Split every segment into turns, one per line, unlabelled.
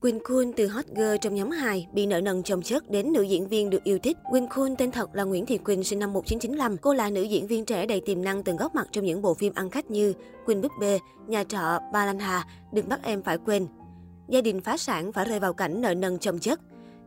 Quỳnh Khun từ hot girl trong nhóm hài bị nợ nần chồng chất đến nữ diễn viên được yêu thích. Quỳnh Khun tên thật là Nguyễn Thị Quỳnh, sinh năm 1995. Cô là nữ diễn viên trẻ đầy tiềm năng từng góp mặt trong những bộ phim ăn khách như Quỳnh búp bê, Nhà trọ, Ba Lan Hà, Đừng bắt em phải quên. Gia đình phá sản phải rơi vào cảnh nợ nần chồng chất.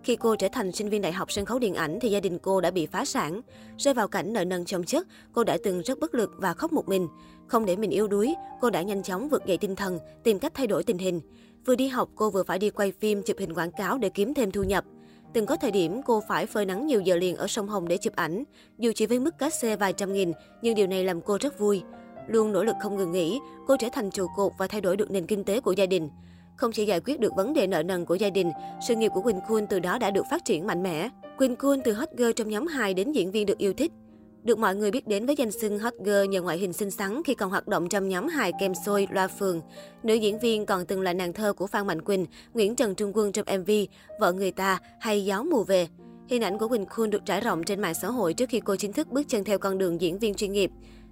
Khi cô trở thành sinh viên đại học sân khấu điện ảnh thì gia đình cô đã bị phá sản. Rơi vào cảnh nợ nần chồng chất, cô đã từng rất bất lực và khóc một mình. Không để mình yếu đuối, cô đã nhanh chóng vượt dậy tinh thần, tìm cách thay đổi tình hình. Vừa đi học, cô vừa phải đi quay phim, chụp hình quảng cáo để kiếm thêm thu nhập. Từng có thời điểm cô phải phơi nắng nhiều giờ liền ở sông Hồng để chụp ảnh. Dù chỉ với mức cá xe vài trăm nghìn, nhưng điều này làm cô rất vui. Luôn nỗ lực không ngừng nghỉ, cô trở thành trụ cột và thay đổi được nền kinh tế của gia đình. Không chỉ giải quyết được vấn đề nợ nần của gia đình, sự nghiệp của Quỳnh Khuôn từ đó đã được phát triển mạnh mẽ. Quỳnh Khuôn từ hot girl trong nhóm hài đến diễn viên được yêu thích. Được mọi người biết đến với danh xưng hot girl nhờ ngoại hình xinh xắn khi còn hoạt động trong nhóm hài kem xôi Loa Phường. Nữ diễn viên còn từng là nàng thơ của Phan Mạnh Quỳnh, Nguyễn Trần Trung Quân trong MV Vợ người ta hay Gió mùa về. Hình ảnh của Quỳnh Khuôn được trải rộng trên mạng xã hội trước khi cô chính thức bước chân theo con đường diễn viên chuyên nghiệp.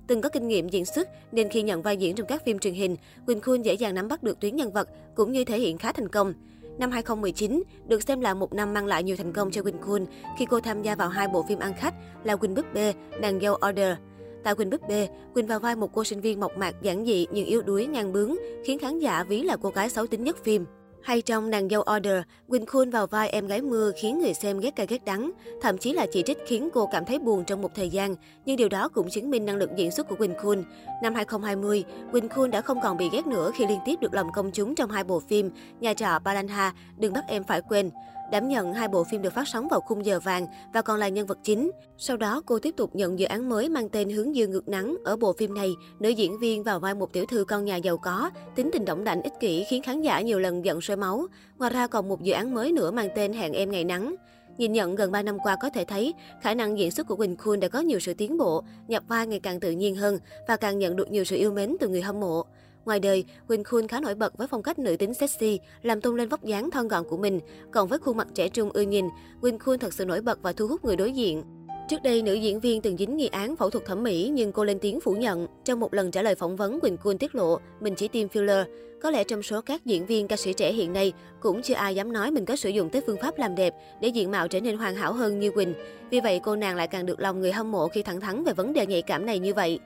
Từng có kinh nghiệm diễn xuất nên khi nhận vai diễn trong các phim truyền hình, Quỳnh Khuôn dễ dàng nắm bắt được tuyến nhân vật cũng như thể hiện khá thành công. Năm 2019 được xem là một năm mang lại nhiều thành công cho Quỳnh Khuôn khi cô tham gia vào hai bộ phim ăn khách là Quỳnh búp bê, Nàng dâu Order. Tại Quỳnh búp bê, Quỳnh vào vai một cô sinh viên mộc mạc giản dị nhưng yếu đuối ngang bướng, khiến khán giả ví là cô gái xấu tính nhất phim. Hay trong Nàng dâu Order, Quỳnh Khun vào vai em gái mưa khiến người xem ghét cay ghét đắng, thậm chí là chỉ trích khiến cô cảm thấy buồn trong một thời gian, nhưng điều đó cũng chứng minh năng lực diễn xuất của Quỳnh Khun. Năm 2020, Quỳnh Khun đã không còn bị ghét nữa khi liên tiếp được lòng công chúng trong hai bộ phim Nhà trọ Balanha, Đừng bắt em phải quên. Đảm nhận hai bộ phim được phát sóng vào khung giờ vàng và còn là nhân vật chính. Sau đó, cô tiếp tục nhận dự án mới mang tên Hướng dương ngược nắng. Ở bộ phim này, nữ diễn viên vào vai một tiểu thư con nhà giàu có, tính tình động đảnh ích kỷ khiến khán giả nhiều lần giận sôi máu. Ngoài ra còn một dự án mới nữa mang tên Hẹn em ngày nắng. Nhìn nhận gần 3 năm qua có thể thấy, khả năng diễn xuất của Quỳnh Khuôn đã có nhiều sự tiến bộ, nhập vai ngày càng tự nhiên hơn và càng nhận được nhiều sự yêu mến từ người hâm mộ. Ngoài đời, Quỳnh Khun khá nổi bật với phong cách nữ tính sexy, làm tôn lên vóc dáng thon gọn của mình. Còn với khuôn mặt trẻ trung ưa nhìn, Quỳnh Khun thật sự nổi bật và thu hút người đối diện. Trước đây, nữ diễn viên từng dính nghi án phẫu thuật thẩm mỹ nhưng cô lên tiếng phủ nhận. Trong một lần trả lời phỏng vấn, Quỳnh Khun tiết lộ mình chỉ tiêm filler. Có lẽ trong số các diễn viên ca sĩ trẻ hiện nay, cũng chưa ai dám nói mình có sử dụng tới phương pháp làm đẹp để diện mạo trở nên hoàn hảo hơn như Quỳnh. Vì vậy, cô nàng lại càng được lòng người hâm mộ khi thẳng thắn về vấn đề nhạy cảm này như vậy.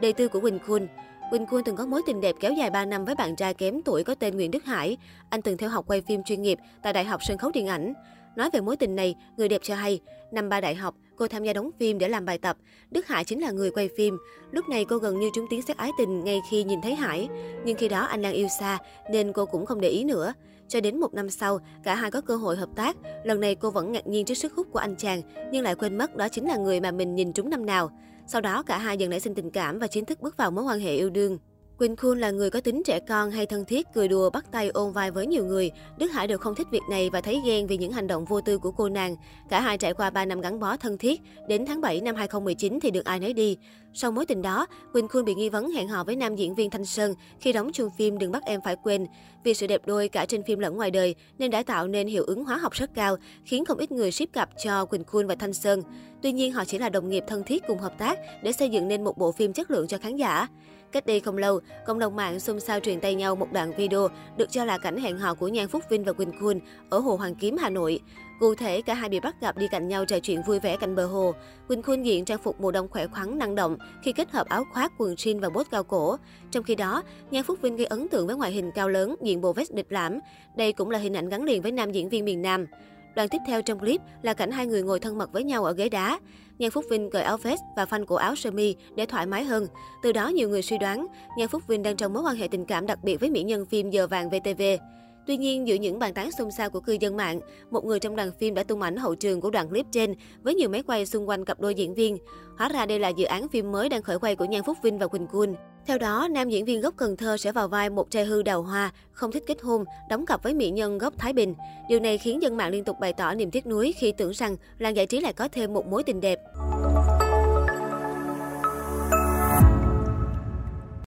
Đời tư của Quỳnh Khun Quỳnh Quân từng có mối tình đẹp kéo dài 3 năm với bạn trai kém tuổi có tên Nguyễn Đức Hải. Anh từng theo học quay phim chuyên nghiệp tại Đại học Sân khấu Điện ảnh. Nói về mối tình này, người đẹp cho hay, năm ba đại học, cô tham gia đóng phim để làm bài tập. Đức Hải chính là người quay phim. Lúc này cô gần như trúng tiếng xét ái tình ngay khi nhìn thấy Hải. Nhưng khi đó anh đang yêu xa, nên cô cũng không để ý nữa. Cho đến một năm sau, cả hai có cơ hội hợp tác. Lần này cô vẫn ngạc nhiên trước sức hút của anh chàng, nhưng lại quên mất đó chính là người mà mình nhìn trúng năm nào. Sau đó cả hai dần nảy sinh tình cảm và chính thức bước vào mối quan hệ yêu đương. Quỳnh Khuôn là người có tính trẻ con hay thân thiết, cười đùa, bắt tay ôm vai với nhiều người. Đức Hải đều không thích việc này và thấy ghen vì những hành động vô tư của cô nàng. Cả hai trải qua 3 năm gắn bó thân thiết, đến tháng 7 năm 2019 thì được ai nấy đi. Sau mối tình đó, Quỳnh Khuôn bị nghi vấn hẹn hò với nam diễn viên Thanh Sơn khi đóng chung phim Đừng bắt em phải quên. Vì sự đẹp đôi cả trên phim lẫn ngoài đời nên đã tạo nên hiệu ứng hóa học rất cao, khiến không ít người ship cặp cho Quỳnh Khuôn và Thanh Sơn. Tuy nhiên họ chỉ là đồng nghiệp thân thiết cùng hợp tác để xây dựng nên một bộ phim chất lượng cho khán giả. Cách đây không lâu, cộng đồng mạng xôn xao truyền tay nhau một đoạn video được cho là cảnh hẹn hò của Nhan Phúc Vinh và Quỳnh Khuôn ở Hồ Hoàng Kiếm, Hà Nội. Cụ thể, cả hai bị bắt gặp đi cạnh nhau trò chuyện vui vẻ cạnh bờ hồ. Quỳnh Khuôn diện trang phục mùa đông khỏe khoắn, năng động khi kết hợp áo khoác, quần jean và bốt cao cổ. Trong khi đó, Nhan Phúc Vinh gây ấn tượng với ngoại hình cao lớn, diện bộ vest địch lãm. Đây cũng là hình ảnh gắn liền với nam diễn viên miền Nam. Đoạn tiếp theo trong clip là cảnh hai người ngồi thân mật với nhau ở ghế đá. Nhan Phúc Vinh cởi áo vest và phanh cổ áo sơ mi để thoải mái hơn. Từ đó nhiều người suy đoán Nhan Phúc Vinh đang trong mối quan hệ tình cảm đặc biệt với mỹ nhân phim Giờ vàng VTV. Tuy nhiên, giữa những bàn tán xôn xao của cư dân mạng, một người trong đoàn phim đã tung ảnh hậu trường của đoạn clip trên với nhiều máy quay xung quanh cặp đôi diễn viên. Hóa ra đây là dự án phim mới đang khởi quay của Nhan Phúc Vinh và Quỳnh Quân. Theo đó, nam diễn viên gốc Cần Thơ sẽ vào vai một trai hư đào hoa, không thích kết hôn, đóng cặp với mỹ nhân gốc Thái Bình. Điều này khiến dân mạng liên tục bày tỏ niềm tiếc nuối khi tưởng rằng làng giải trí lại có thêm một mối tình đẹp.